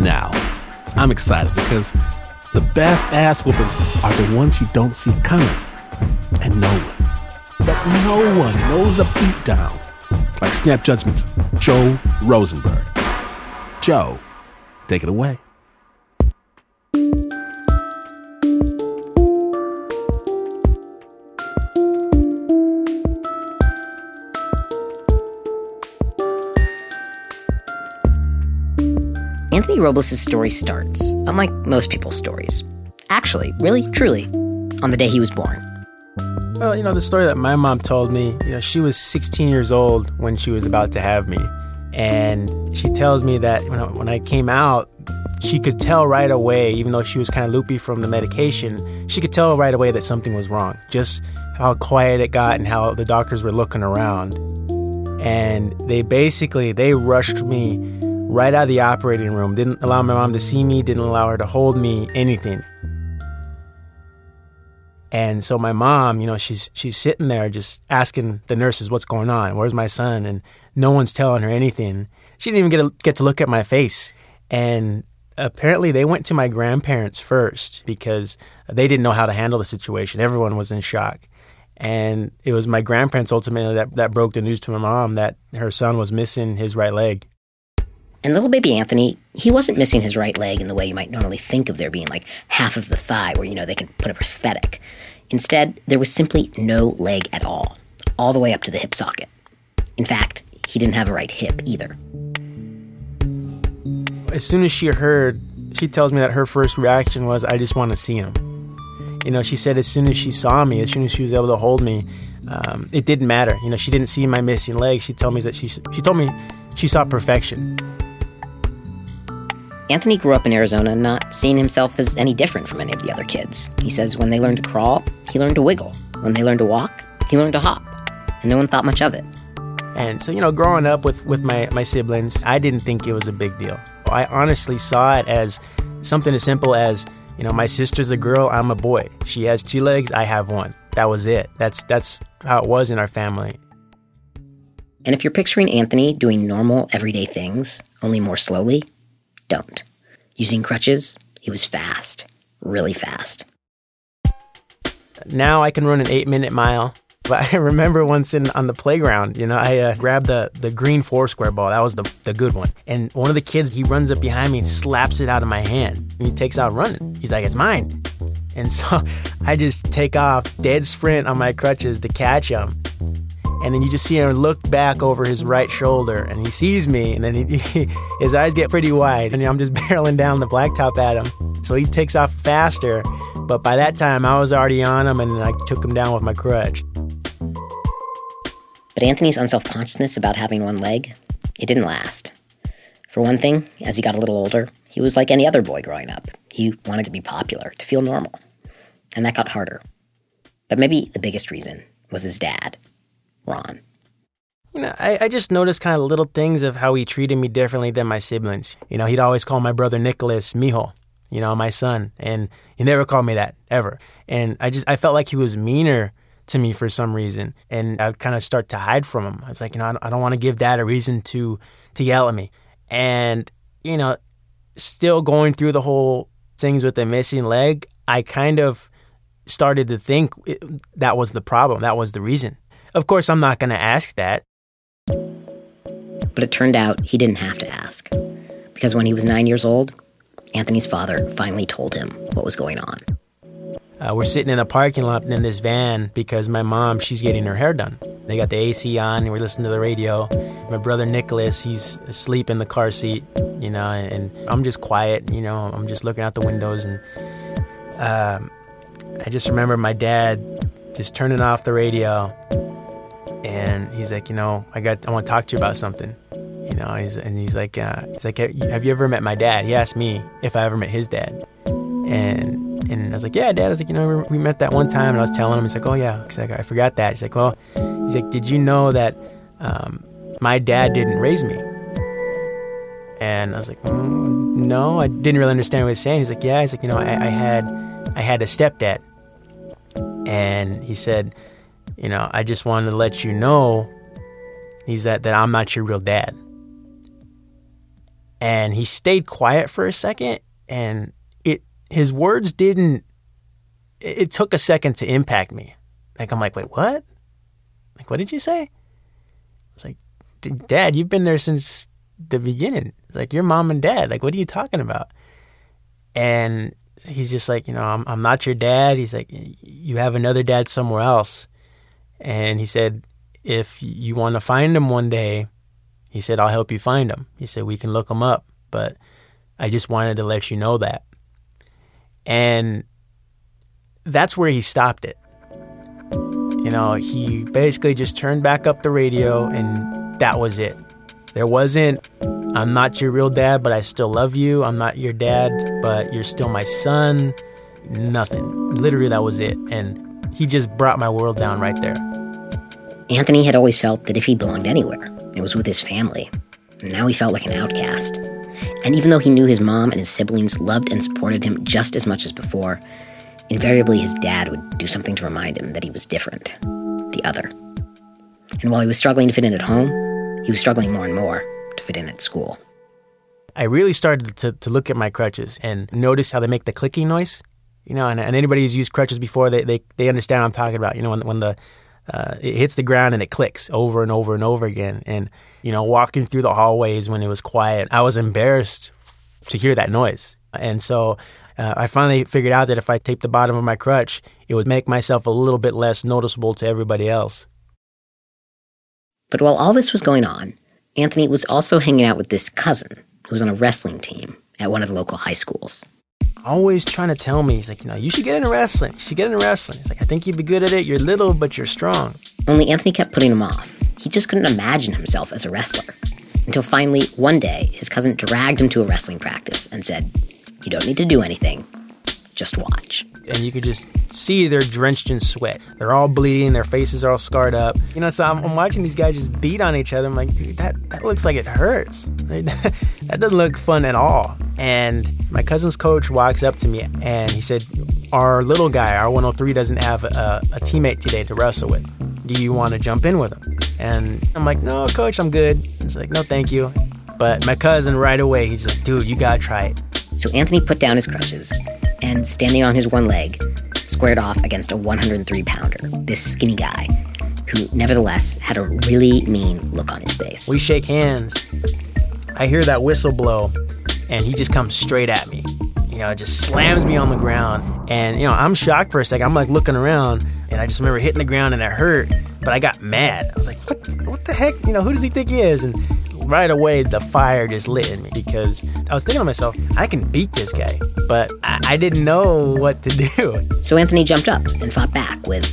Now, I'm excited because the best ass whoopers are the ones you don't see coming. And no one, but no one knows a beatdown like Snap Judgment's Joe Rosenberg. Joe, take it away. Robles' story starts, unlike most people's stories. Actually, really, truly, on the day he was born. Well, you know, the story that my mom told me, you know, she was 16 years old when she was about to have me. And she tells me that when I, when I came out, she could tell right away, even though she was kind of loopy from the medication, she could tell right away that something was wrong. Just how quiet it got and how the doctors were looking around. And they basically, they rushed me right out of the operating room. Didn't allow my mom to see me, didn't allow her to hold me, anything. And so my mom, you know, she's she's sitting there just asking the nurses what's going on, where's my son, and no one's telling her anything. She didn't even get get to look at my face. And apparently they went to my grandparents first because they didn't know how to handle the situation. Everyone was in shock. And it was my grandparents ultimately that, that broke the news to my mom that her son was missing his right leg. And little baby Anthony, he wasn't missing his right leg in the way you might normally think of there being like half of the thigh where, you know, they can put a prosthetic. Instead, there was simply no leg at all, all the way up to the hip socket. In fact, he didn't have a right hip either. As soon as she heard, she tells me that her first reaction was, I just want to see him. You know, she said as soon as she saw me, as soon as she was able to hold me, um, it didn't matter. You know, she didn't see my missing leg. She told me that she she told me she saw perfection. Anthony grew up in Arizona not seeing himself as any different from any of the other kids. He says when they learned to crawl, he learned to wiggle. When they learned to walk, he learned to hop. And no one thought much of it. And so, you know, growing up with, with my, my siblings, I didn't think it was a big deal. I honestly saw it as something as simple as, you know, my sister's a girl, I'm a boy. She has two legs, I have one. That was it. That's that's how it was in our family. And if you're picturing Anthony doing normal, everyday things, only more slowly, don't. Using crutches, he was fast, really fast. Now I can run an eight minute mile. But I remember once in on the playground, you know, I uh, grabbed the, the green four square ball. That was the, the good one. And one of the kids, he runs up behind me and slaps it out of my hand. And he takes out running. He's like, it's mine. And so I just take off, dead sprint on my crutches to catch him. And then you just see him look back over his right shoulder and he sees me. And then he, he, his eyes get pretty wide. And I'm just barreling down the blacktop at him. So he takes off faster. But by that time, I was already on him and I took him down with my crutch. But Anthony's unself consciousness about having one leg, it didn't last. For one thing, as he got a little older, he was like any other boy growing up. He wanted to be popular, to feel normal. And that got harder. But maybe the biggest reason was his dad, Ron. You know, I, I just noticed kind of little things of how he treated me differently than my siblings. You know, he'd always call my brother Nicholas Mijo, you know, my son. And he never called me that, ever. And I just, I felt like he was meaner to me for some reason. And I would kind of start to hide from him. I was like, you know, I don't, don't want to give dad a reason to, to yell at me. And, you know, still going through the whole things with the missing leg, I kind of started to think it, that was the problem. That was the reason. Of course, I'm not going to ask that. But it turned out he didn't have to ask. Because when he was nine years old, Anthony's father finally told him what was going on. Uh, we're sitting in the parking lot in this van because my mom, she's getting her hair done. They got the AC on and we're listening to the radio. My brother Nicholas, he's asleep in the car seat, you know, and, I'm just quiet, you know, I'm just looking out the windows. And um, I just remember my dad just turning off the radio and he's like, you know, I got, I want to talk to you about something. You know, he's, and he's like, uh, he's like, have you ever met my dad? He asked me if I ever met his dad, and and I was like, yeah, dad. I was like, you know, we met that one time, and I was telling him, he's like, oh yeah, he's like, I forgot that. He's like, well, he's like, did you know that um, my dad didn't raise me? And I was like, mm, no, I didn't really understand what he was saying. He's like, yeah. He's like, you know, I, I had, I had a stepdad, and he said, you know, I just wanted to let you know, he's that that I'm not your real dad. And he stayed quiet for a second and it his words didn't it, it took a second to impact me. Like I'm like, wait, what? Like, what did you say? It's like, Dad, you've been there since the beginning. It's like your mom and dad. Like, what are you talking about? And he's just like, you know, I'm I'm not your dad. He's like, you have another dad somewhere else. And he said, if you want to find him one day, he said, I'll help you find him. He said, we can look him up, but I just wanted to let you know that. And that's where he stopped it. You know, he basically just turned back up the radio and that was it. There wasn't, I'm not your real dad, but I still love you. I'm not your dad, but you're still my son. Nothing. Literally, that was it. And he just brought my world down right there. Anthony had always felt that if he belonged anywhere, it was with his family. And now he felt like an outcast. And even though he knew his mom and his siblings loved and supported him just as much as before, invariably his dad would do something to remind him that he was different, the other. And while he was struggling to fit in at home, he was struggling more and more to fit in at school. I really started to, to look at my crutches and notice how they make the clicking noise. You know, and, and anybody who's used crutches before, they, they, they understand what I'm talking about. You know, when, when the uh, it hits the ground and it clicks over and over and over again. And, you know, walking through the hallways when it was quiet, I was embarrassed f- to hear that noise. And so uh, I finally figured out that if I taped the bottom of my crutch, it would make myself a little bit less noticeable to everybody else. But while all this was going on, Anthony was also hanging out with this cousin who was on a wrestling team at one of the local high schools. Always trying to tell me, he's like, you know, you should get into wrestling. You should get into wrestling. He's like, I think you'd be good at it. You're little, but you're strong. Only Anthony kept putting him off. He just couldn't imagine himself as a wrestler. Until finally, one day, his cousin dragged him to a wrestling practice and said, You don't need to do anything. Just watch. And you could just see they're drenched in sweat. They're all bleeding. Their faces are all scarred up. You know, so I'm, I'm watching these guys just beat on each other. I'm like, dude, that, that looks like it hurts. that doesn't look fun at all. And my cousin's coach walks up to me and he said, Our little guy, our 103, doesn't have a, a teammate today to wrestle with. Do you want to jump in with him? And I'm like, No, coach, I'm good. He's like, No, thank you. But my cousin, right away, he's like, Dude, you got to try it. So Anthony put down his crutches and, standing on his one leg, squared off against a 103 pounder, this skinny guy, who nevertheless had a really mean look on his face. We shake hands. I hear that whistle blow, and he just comes straight at me. You know, just slams me on the ground. And, you know, I'm shocked for a second. I'm like looking around, and I just remember hitting the ground and it hurt. But I got mad. I was like, what, what the heck? You know, who does he think he is? And right away the fire just lit in me because I was thinking to myself, I can beat this guy, but I, I didn't know what to do. So Anthony jumped up and fought back with,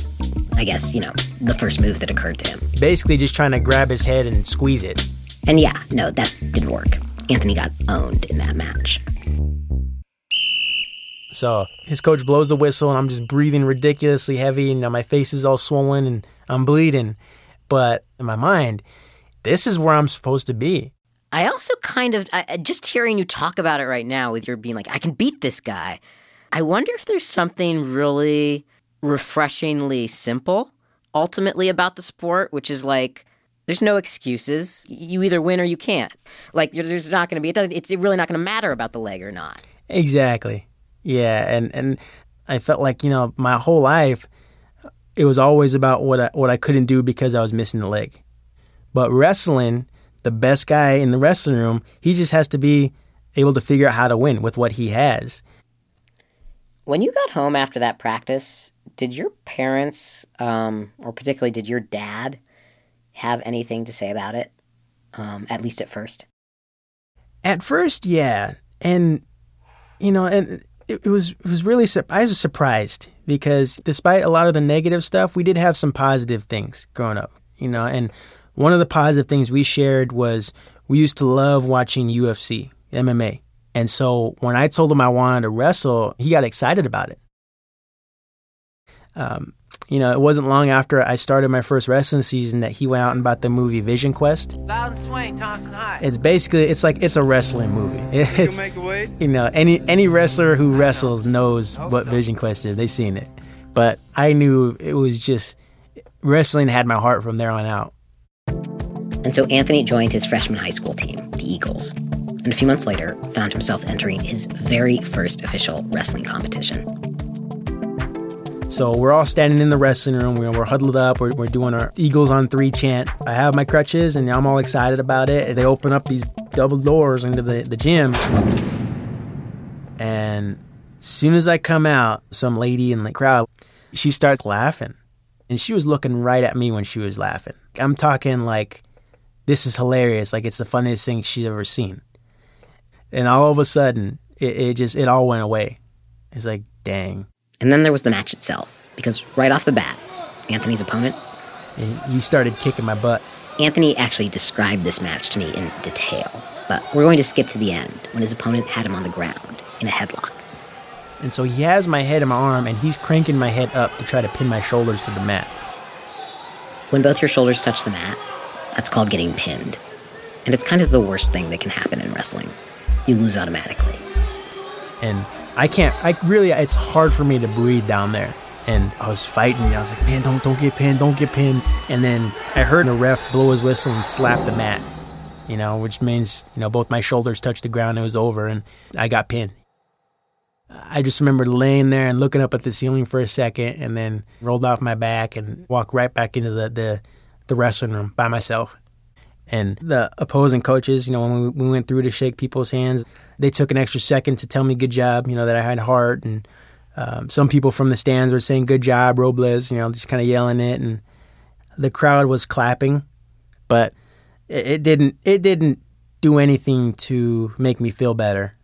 I guess, you know, the first move that occurred to him. Basically, just trying to grab his head and squeeze it. And yeah, no, that didn't work. Anthony got owned in that match. So his coach blows the whistle, and I'm just breathing ridiculously heavy, and now my face is all swollen, and I'm bleeding. But in my mind, this is where I'm supposed to be. I also kind of, I, just hearing you talk about it right now with your being like, I can beat this guy. I wonder if there's something really refreshingly simple ultimately about the sport, which is like, there's no excuses. You either win or you can't. Like, there's not going to be, it it's really not going to matter about the leg or not. Exactly. Yeah. And, and I felt like, you know, my whole life, it was always about what I, what I couldn't do because I was missing the leg. But wrestling, the best guy in the wrestling room, he just has to be able to figure out how to win with what he has. When you got home after that practice, did your parents, um, or particularly did your dad, have anything to say about it? Um, at least at first. At first, yeah, and you know, and it, it was it was really I was surprised because despite a lot of the negative stuff, we did have some positive things growing up. You know, and one of the positive things we shared was we used to love watching UFC, MMA. And so when I told him I wanted to wrestle, he got excited about it. Um, you know, it wasn't long after I started my first wrestling season that he went out and bought the movie Vision Quest. Louden Swain, Thompson High. It's basically it's like it's a wrestling movie. It's you know any any wrestler who wrestles knows what Vision Quest is. They've seen it, but I knew it was just wrestling had my heart from there on out. And so Anthony joined his freshman high school team, the Eagles. And and a few months later found himself entering his very first official wrestling competition. So we're all standing in the wrestling room. We're, we're huddled up. We're, we're doing our Eagles on three chant. I have my crutches and I'm all excited about it. They open up these double doors into the, the gym. And as soon as I come out, some lady in the crowd, she starts laughing. And she was looking right at me when she was laughing. I'm talking like, this is hilarious. Like it's the funniest thing she's ever seen. And all of a sudden, it, it just, it all went away. It's like, dang. And then there was the match itself, because right off the bat, Anthony's opponent. He started kicking my butt. Anthony actually described this match to me in detail, but we're going to skip to the end when his opponent had him on the ground in a headlock. And so he has my head in my arm and he's cranking my head up to try to pin my shoulders to the mat. When both your shoulders touch the mat, that's called getting pinned. And it's kind of the worst thing that can happen in wrestling. You lose automatically. And I can't. I really. It's hard for me to breathe down there. And I was fighting. I was like, man, don't don't get pinned, don't get pinned. And then I heard the ref blow his whistle and slap the mat. You know, which means you know both my shoulders touched the ground. It was over, and I got pinned. I just remember laying there and looking up at the ceiling for a second, and then rolled off my back and walked right back into the the, the wrestling room by myself. And the opposing coaches, you know, when we, we went through to shake people's hands, they took an extra second to tell me good job, you know, that I had heart. And um, some people from the stands were saying good job, Robles, you know, just kind of yelling it. And the crowd was clapping, but it, it didn't it didn't do anything to make me feel better.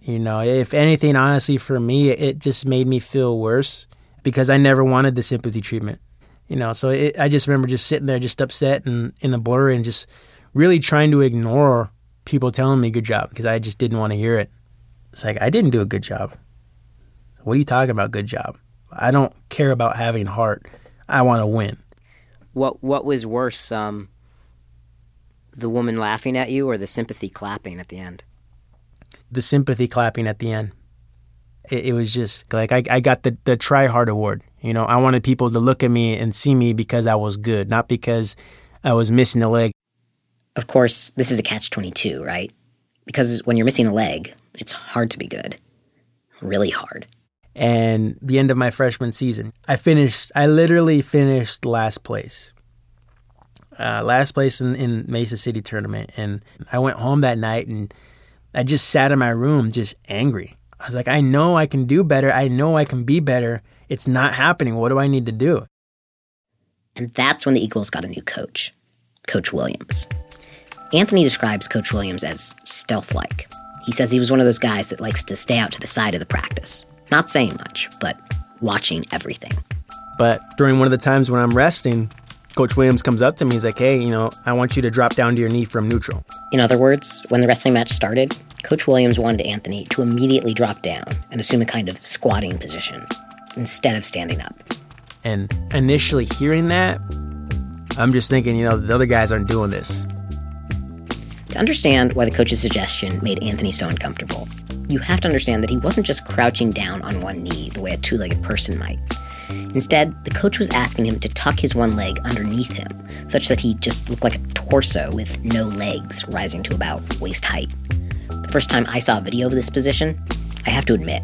You know, if anything, honestly, for me, it just made me feel worse because I never wanted the sympathy treatment you know so it, i just remember just sitting there just upset and in a blur and just really trying to ignore people telling me good job because i just didn't want to hear it. It's like i didn't do a good job. What are you talking about good job? I don't care about having heart. I want to win. What what was worse um the woman laughing at you or the sympathy clapping at the end? The sympathy clapping at the end. It, it was just like I, I got the the try hard award you know, I wanted people to look at me and see me because I was good, not because I was missing a leg. Of course, this is a catch 22, right? Because when you're missing a leg, it's hard to be good. Really hard. And the end of my freshman season, I finished, I literally finished last place. Uh, last place in, in Mesa City tournament. And I went home that night and I just sat in my room just angry. I was like, I know I can do better. I know I can be better. It's not happening. What do I need to do? And that's when the Eagles got a new coach, Coach Williams. Anthony describes Coach Williams as stealth like. He says he was one of those guys that likes to stay out to the side of the practice, not saying much, but watching everything. But during one of the times when I'm resting, Coach Williams comes up to me. He's like, hey, you know, I want you to drop down to your knee from neutral. In other words, when the wrestling match started, Coach Williams wanted Anthony to immediately drop down and assume a kind of squatting position, instead of standing up. And initially hearing that, I'm just thinking, you know, the other guys aren't doing this. To understand why the coach's suggestion made Anthony so uncomfortable, you have to understand that he wasn't just crouching down on one knee the way a two legged person might. Instead, the coach was asking him to tuck his one leg underneath him, such that he just looked like a torso with no legs rising to about waist height. The first time I saw a video of this position, I have to admit,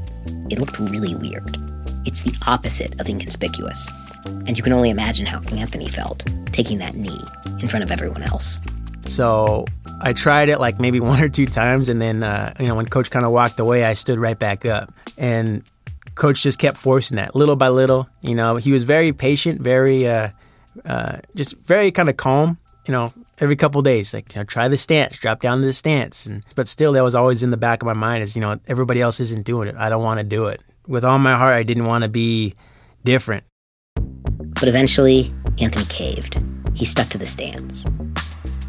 it looked really weird. It's the opposite of inconspicuous. And you can only imagine how Anthony felt taking that knee in front of everyone else. So I tried it like maybe one or two times, and then uh, you know when Coach kind of walked away, I stood right back up, and Coach just kept forcing that little by little. You know, he was very patient, very uh, uh, just very kind of calm. You know, every couple days, like you know, try the stance, drop down to the stance, and but still, that was always in the back of my mind is you know everybody else isn't doing it. I don't want to do it with all my heart, I didn't want to be different. But eventually, Anthony caved. He stuck to the stance.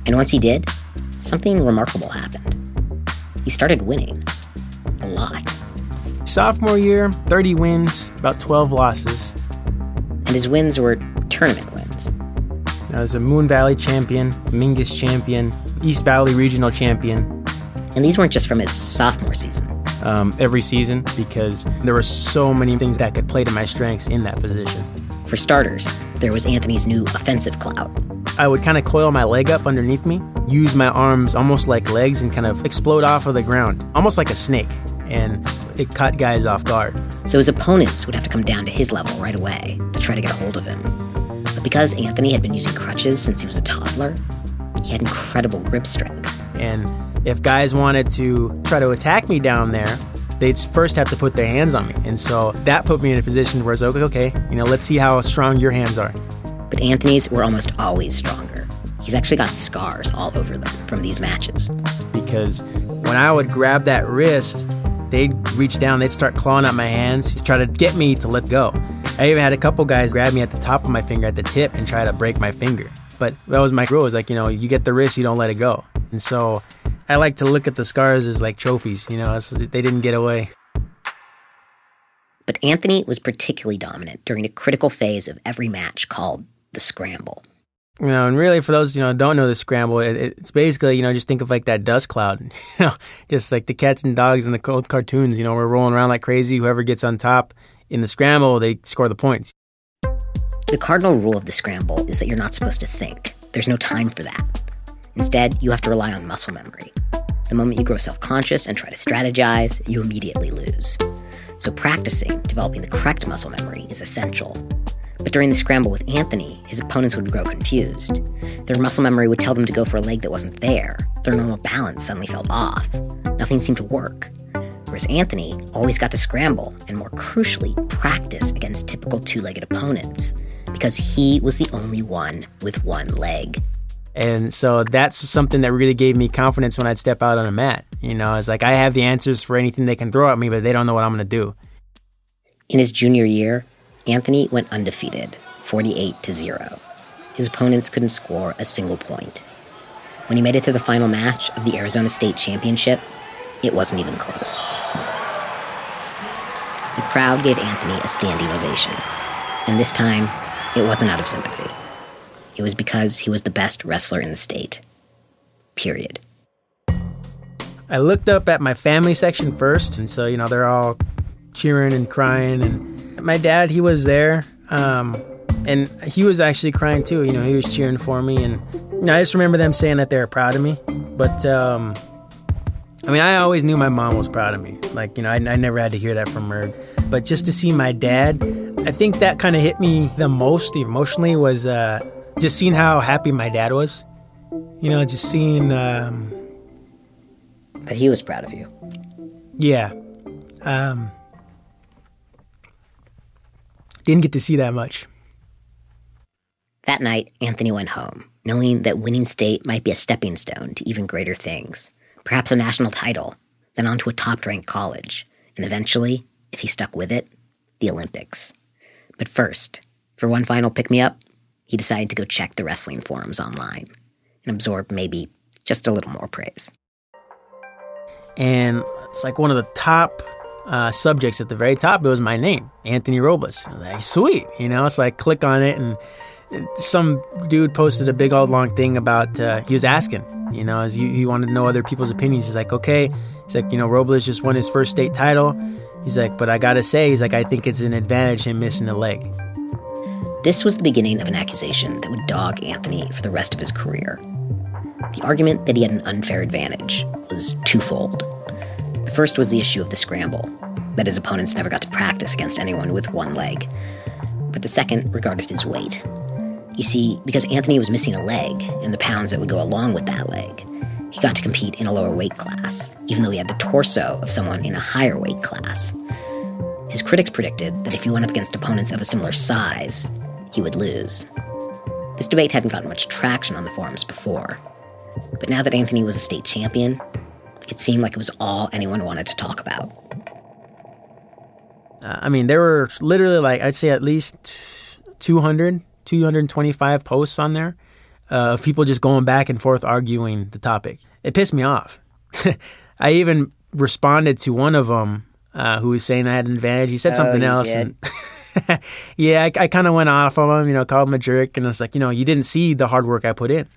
And once he did, something remarkable happened. He started winning. A lot. Sophomore year, 30 wins, about 12 losses. And his wins were tournament wins. I was a Moon Valley champion, Mingus champion, East Valley regional champion. And these weren't just from his sophomore season um, every season because there were so many things that could play to my strengths in that position. For starters, there was Anthony's new offensive clout. I would kind of coil my leg up underneath me, use my arms almost like legs, and kind of explode off of the ground, almost like a snake. And it caught guys off guard. So his opponents would have to come down to his level right away to try to get a hold of him. But because Anthony had been using crutches since he was a toddler, he had incredible grip strength. And if guys wanted to try to attack me down there, they'd first have to put their hands on me. And so that put me in a position where it's like, okay, you know, let's see how strong your hands are. But Anthony's were almost always stronger. He's actually got scars all over them from these matches. Because when I would grab that wrist, they'd reach down, they'd start clawing at my hands to try to get me to let go. I even had a couple guys grab me at the top of my finger at the tip and try to break my finger. But that was my rule. It was like, you know, you get the wrist, you don't let it go. And so I like to look at the scars as like trophies, you know, so they didn't get away. But Anthony was particularly dominant during a critical phase of every match called the scramble. You know, and really for those, you know, don't know the scramble, it, it's basically, you know, just think of like that dust cloud. You know, just like the cats and dogs in the old cartoons, you know, we're rolling around like crazy. Whoever gets on top in the scramble, they score the points. The cardinal rule of the scramble is that you're not supposed to think. There's no time for that. Instead, you have to rely on muscle memory. The moment you grow self conscious and try to strategize, you immediately lose. So, practicing developing the correct muscle memory is essential. But during the scramble with Anthony, his opponents would grow confused. Their muscle memory would tell them to go for a leg that wasn't there. Their normal balance suddenly felt off. Nothing seemed to work. Whereas Anthony always got to scramble and, more crucially, practice against typical two legged opponents because he was the only one with one leg. And so that's something that really gave me confidence when I'd step out on a mat. You know, it's like I have the answers for anything they can throw at me, but they don't know what I'm going to do. In his junior year, Anthony went undefeated, 48 to 0. His opponents couldn't score a single point. When he made it to the final match of the Arizona State Championship, it wasn't even close. The crowd gave Anthony a standing ovation, and this time, it wasn't out of sympathy. It was because he was the best wrestler in the state. Period. I looked up at my family section first, and so, you know, they're all cheering and crying. And my dad, he was there, um, and he was actually crying too. You know, he was cheering for me. And you know, I just remember them saying that they were proud of me. But, um, I mean, I always knew my mom was proud of me. Like, you know, I, I never had to hear that from her. But just to see my dad, I think that kind of hit me the most emotionally was uh, just seeing how happy my dad was. You know, just seeing. Um, But he was proud of you. yeah. Um, didn't get to see that much. That night, Anthony went home, knowing that winning state might be a stepping stone to even greater things. Perhaps a national title, then on to a top ranked college, and eventually, if he stuck with it, the Olympics. But first, for one final pick me up, he decided to go check the wrestling forums online and absorb maybe just a little more praise. and it's like one of the top uh, subjects at the very top. It was my name, Anthony Robles. Like, sweet, you know. So like click on it, and some dude posted a big old long thing about. Uh, he was asking, you know, as he, he wanted to know other people's opinions. He's like, okay, he's like, you know, Robles just won his first state title. He's like, but I gotta say, he's like, I think it's an advantage him missing a leg. This was the beginning of an accusation that would dog Anthony for the rest of his career. The argument that he had an unfair advantage was twofold. The first was the issue of the scramble, that his opponents never got to practice against anyone with one leg. But the second regarded his weight. You see, because Anthony was missing a leg and the pounds that would go along with that leg, he got to compete in a lower weight class, even though he had the torso of someone in a higher weight class. His critics predicted that if he went up against opponents of a similar size, he would lose. This debate hadn't gotten much traction on the forums before, but now that Anthony was a state champion, it seemed like it was all anyone wanted to talk about. Uh, I mean, there were literally like I'd say at least 200, 225 posts on there uh, of people just going back and forth arguing the topic. It pissed me off. I even responded to one of them uh, who was saying I had an advantage. He said Oh, something else, did? and yeah, I, I kind of went off on him. You know, called him a jerk, and it's like, you know, you didn't see the hard work I put in.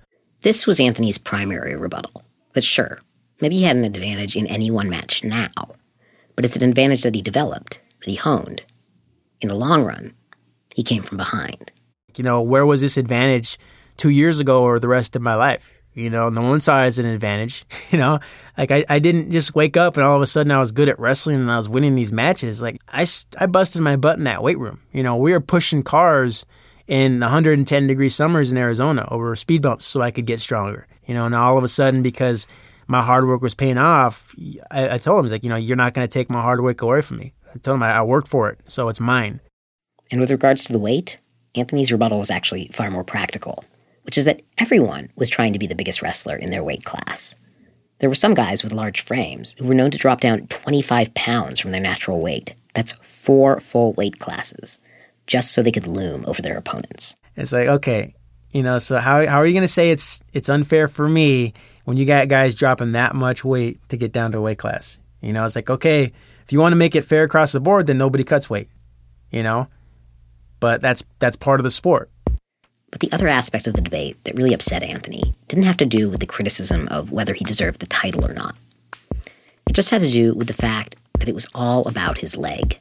This was Anthony's primary rebuttal. That sure, maybe he had an advantage in any one match now, but it's an advantage that he developed, that he honed. In the long run, he came from behind. You know, where was this advantage two years ago or the rest of my life. You know, no one saw it as an advantage. You know, like I, I didn't just wake up and all of a sudden I was good at wrestling and I was winning these matches. Like I, I busted my butt in that weight room. You know, we were pushing cars in 110 degree summers in Arizona over speed bumps so I could get stronger. You know, and all of a sudden because my hard work was paying off, I, I told him, he's like, you know, you're not going to take my hard work away from me. I told him I, I worked for it, so it's mine. And with regards to the weight, Anthony's rebuttal was actually far more practical, which is that everyone was trying to be the biggest wrestler in their weight class. There were some guys with large frames who were known to drop down 25 pounds from their natural weight. That's four full weight classes, just so they could loom over their opponents. It's like, okay, you know, so how, how are you going to say it's it's unfair for me when you got guys dropping that much weight to get down to a weight class? You know, it's like, okay, if you want to make it fair across the board, then nobody cuts weight. You know? But that's that's part of the sport. But the other aspect of the debate that really upset Anthony didn't have to do with the criticism of whether he deserved the title or not. It just had to do with the fact that it was all about his leg.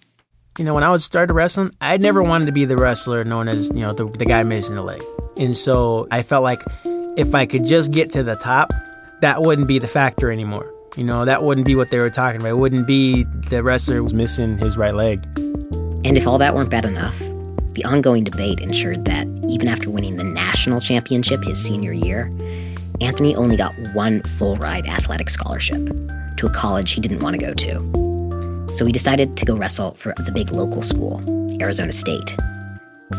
You know, when I was started wrestling, I never wanted to be the wrestler known as, you know, the, the guy missing the leg. And so I felt like if I could just get to the top, that wouldn't be the factor anymore. You know, that wouldn't be what they were talking about. It wouldn't be the wrestler was missing his right leg. And if all that weren't bad enough, the ongoing debate ensured that even after winning the national championship his senior year, Anthony only got one full ride athletic scholarship to a college he didn't want to go to. So he decided to go wrestle for the big local school, Arizona State.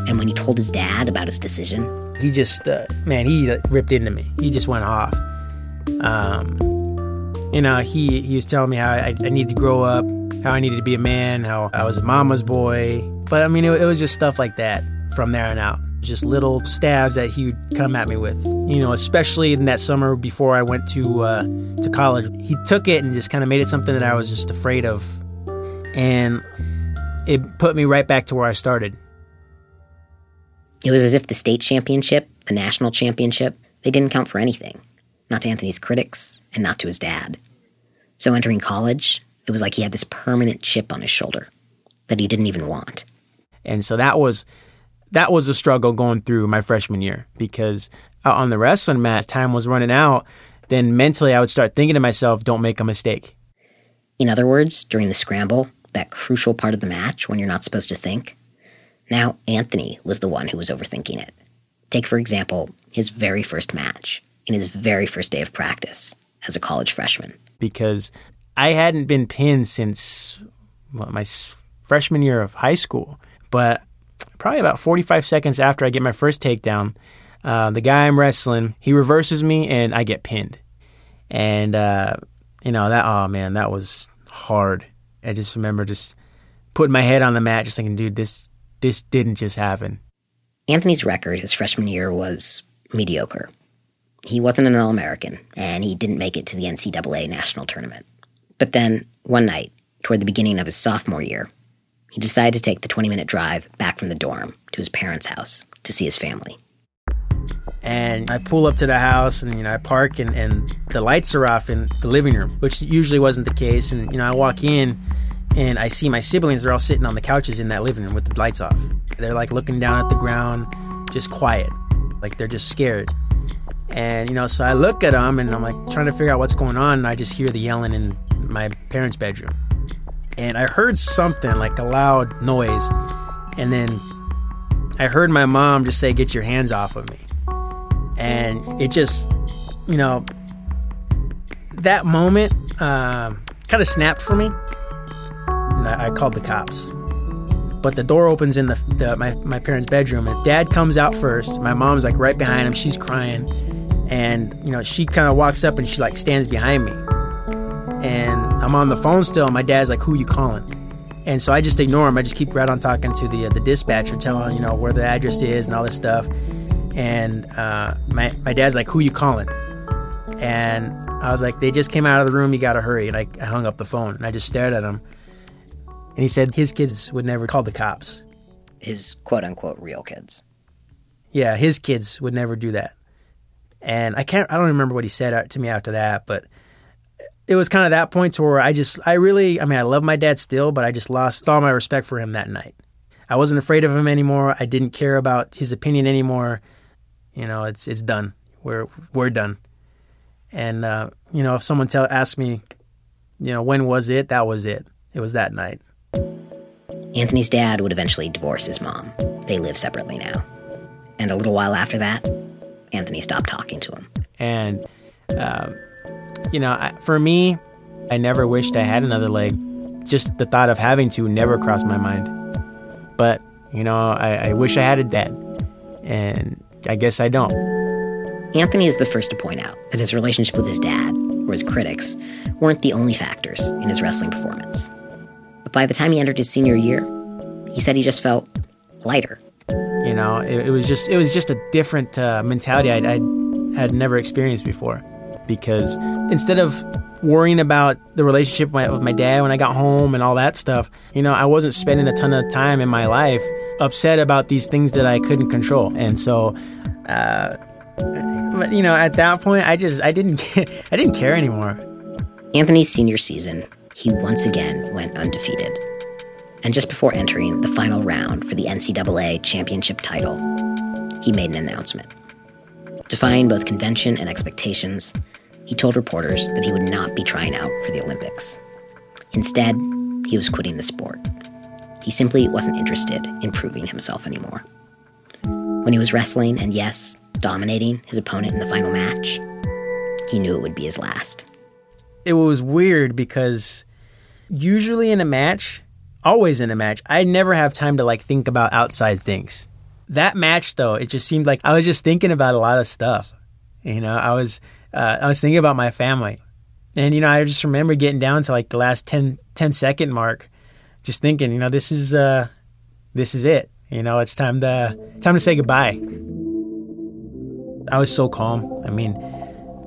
And when he told his dad about his decision, he just, uh, man, he ripped into me. He just went off. Um, you know, he, he was telling me how I, I need to grow up, how I needed to be a man, how I was a mama's boy. But I mean, it, it was just stuff like that from there on out. Just little stabs that he would come at me with. You know, especially in that summer before I went to uh, to college, he took it and just kind of made it something that I was just afraid of, and it put me right back to where I started. It was as if the state championship, the national championship, they didn't count for anything. Not to Anthony's critics, and not to his dad. So entering college, it was like he had this permanent chip on his shoulder that he didn't even want. And so that was that was a struggle going through my freshman year because out on the wrestling mat, time was running out. Then mentally, I would start thinking to myself, "Don't make a mistake." In other words, during the scramble, that crucial part of the match when you're not supposed to think, now Anthony was the one who was overthinking it. Take, for example, his very first match in his very first day of practice as a college freshman. Because I hadn't been pinned since well, my freshman year of high school. But probably about 45 seconds after I get my first takedown, uh, the guy I'm wrestling, he reverses me and I get pinned. And, uh, you know, that, oh man, that was hard. I just remember just putting my head on the mat, just thinking, dude, this, this didn't just happen. Anthony's record his freshman year was mediocre. He wasn't an All American, and he didn't make it to the NCAA national tournament. But then, one night, toward the beginning of his sophomore year, he decided to take the 20 minute drive back from the dorm to his parents' house to see his family. And I pull up to the house and, you know, I park and, and the lights are off in the living room, which usually wasn't the case. And, you know, I walk in and I see my siblings, they're all sitting on the couches in that living room with the lights off. They're like looking down at the ground, just quiet, like they're just scared. And, you know, so I look at them and I'm like trying to figure out what's going on. And I just hear the yelling in my parents' bedroom. And I heard something like a loud noise. And then I heard my mom just say, Get your hands off of me. And it just, you know, that moment uh, kind of snapped for me. And I, I called the cops but the door opens in the, the, my, my parents' bedroom and dad comes out first my mom's like right behind him she's crying and you know she kind of walks up and she like stands behind me and i'm on the phone still and my dad's like who you calling? And so i just ignore him. I just keep right on talking to the uh, the dispatcher telling you know where the address is and all this stuff. And uh, my, my dad's like who you calling? And i was like they just came out of the room. You gotta hurry. And I, I hung up the phone and i just stared at him. And he said his kids would never call the cops. His quote unquote real kids. yeah his kids would never do that. And I can't I don't remember what he said to me after that, but it was kind of that point to where I just I really I mean I love my dad still, but I just lost all my respect for him that night. I wasn't afraid of him anymore. I didn't care about his opinion anymore. You know, it's it's done. We're we're done. And uh, you know, if someone tell ask me, you know, when was it? That was it. It was that night. Anthony's dad would eventually divorce his mom. They live separately now. And a little while after that, Anthony stopped talking to him. And, um, you know, I, for me, I never wished I had another leg. Just the thought of having to never crossed my mind. But, you know, I, I wish I had a dad. And I guess I don't. Anthony is the first to point out that his relationship with his dad, or his critics, weren't the only factors in his wrestling performance. But by the time he entered his senior year, he said he just felt lighter. You know, it, it was just it was just a different uh, mentality I'd had never experienced before. Because instead of worrying about the relationship with my, dad when I got home and all that stuff, you know, I wasn't spending a ton of time in my life upset about these things that I couldn't control. And so, uh, but you know, at that point, I just I didn't I didn't care anymore. Anthony's senior season, he once again went undefeated. And just before entering the final round for the NCAA championship title, he made an announcement. Defying both convention and expectations, he told reporters that he would not be trying out for the Olympics. Instead, he was quitting the sport. He simply wasn't interested in proving himself anymore. When he was wrestling and, yes, dominating his opponent in the final match, he knew it would be his last. It was weird because usually in a match, always in a match, I never have time to like think about outside things. That match though, it just seemed like I was just thinking about a lot of stuff. You know, I was uh, I was thinking about my family. And you know, I just remember getting down to like the last 10, 10 second mark just thinking, you know, this is uh this is it. You know, it's time to time to say goodbye. I was so calm. I mean,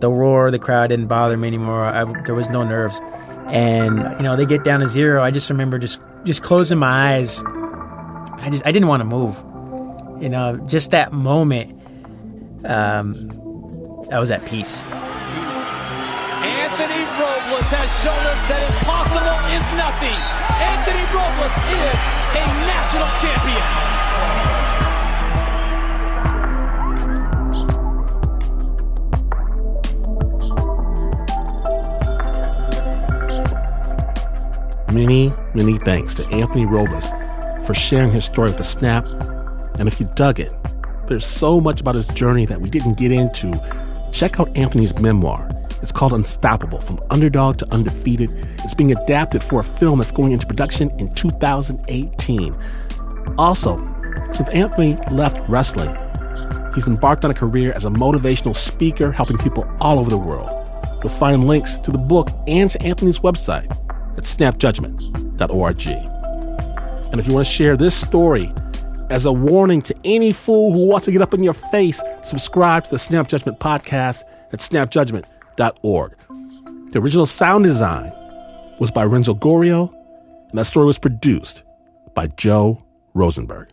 the roar of the crowd didn't bother me anymore. I, there was no nerves. And you know, they get down to zero. I just remember just just closing my eyes. I just I didn't want to move. You know, just that moment. Um, I was at peace. Anthony Robles has shown us that impossible is nothing. Anthony Robles is a national champion. Many, many thanks to Anthony Robles for sharing his story with the Snap. And if you dug it, there's so much about his journey that we didn't get into. Check out Anthony's memoir. It's called Unstoppable From Underdog to Undefeated. It's being adapted for a film that's going into production in 2018. Also, since Anthony left wrestling, he's embarked on a career as a motivational speaker helping people all over the world. You'll find links to the book and to Anthony's website at snapjudgment.org. And if you want to share this story as a warning to any fool who wants to get up in your face, subscribe to the Snap Judgment podcast at snapjudgment.org. The original sound design was by Renzo Gorrio, and that story was produced by Joe Rosenberg.